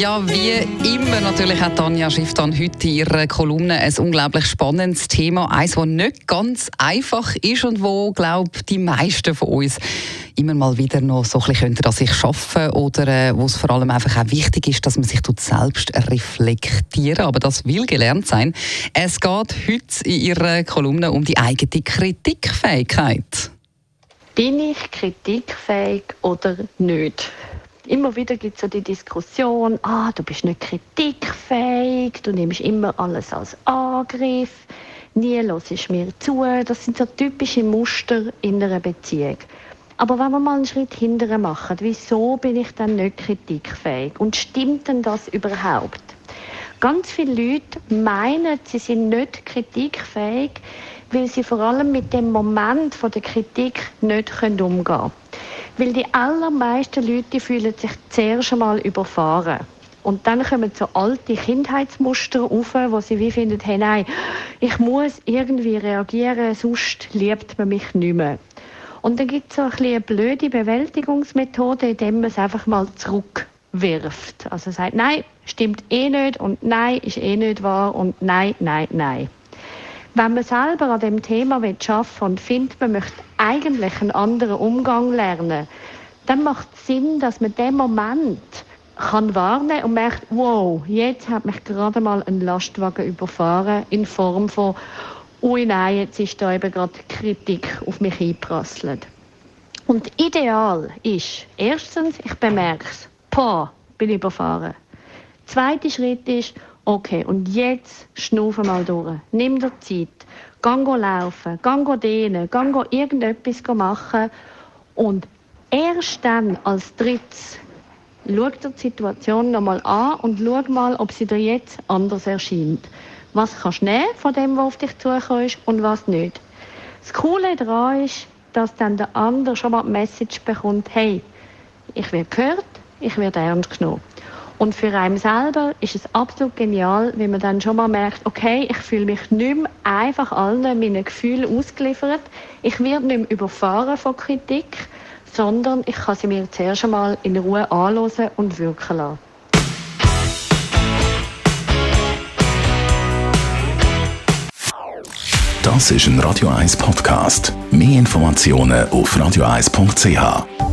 ja, wie immer natürlich hat Tanja Schifftan heute in ihrer Kolumne ein unglaublich spannendes Thema. Eines, das nicht ganz einfach ist und wo, glaube die meisten von uns immer mal wieder noch so ein bisschen an sich arbeiten oder äh, wo es vor allem einfach auch wichtig ist, dass man sich selbst reflektieren Aber das will gelernt sein. Es geht heute in ihrer Kolumne um die eigene Kritikfähigkeit. Bin ich kritikfähig oder nicht? Immer wieder gibt es so die Diskussion, ah, du bist nicht kritikfähig, du nimmst immer alles als Angriff, nie hörst mir zu. Das sind so typische Muster in einer Beziehung. Aber wenn wir mal einen Schritt hinterher machen, wieso bin ich dann nicht kritikfähig? Und stimmt denn das überhaupt? Ganz viele Leute meinen, sie sind nicht kritikfähig, weil sie vor allem mit dem Moment der Kritik nicht umgehen können. Weil die allermeisten Leute fühlen sich zuerst einmal überfahren. Und dann kommen so alte Kindheitsmuster auf, wo sie wie finden, hey, nein, ich muss irgendwie reagieren, sonst liebt man mich nicht mehr. Und dann gibt es so ein eine blöde Bewältigungsmethode, indem man es einfach mal zurückwirft. Also sagt, nein, stimmt eh nicht und nein, ist eh nicht wahr und nein, nein, nein. Wenn man selber an dem Thema arbeiten und findet, man möchte eigentlich einen anderen Umgang lernen, dann macht es Sinn, dass man den Moment kann warnen und merkt, wow, jetzt hat mich gerade mal ein Lastwagen überfahren in Form von, ui nein, jetzt ist da eben gerade Kritik auf mich eingeprasselt. Und ideal ist, erstens, ich bemerke es, boah, bin überfahren. Zweiter Schritt ist, Okay, und jetzt schnaufen mal durch. Nimm dir Zeit. Gang laufen, gang dehnen, gang irgendetwas machen. Und erst dann als drittes schau dir die Situation nochmal an und schau mal, ob sie dir jetzt anders erscheint. Was kannst du nehmen von dem, was auf dich zukommt und was nicht. Das Coole daran ist, dass dann der andere schon mal die Message bekommt, hey, ich werde gehört, ich werde ernst genommen. Und für einen selber ist es absolut genial, wenn man dann schon mal merkt, okay, ich fühle mich nicht mehr einfach allen meinen Gefühlen ausgeliefert. Ich werde nicht mehr überfahren von Kritik, sondern ich kann sie mir zuerst einmal in Ruhe anhören und wirken lassen. Das ist ein Radio 1 Podcast. Mehr Informationen auf radio1.ch.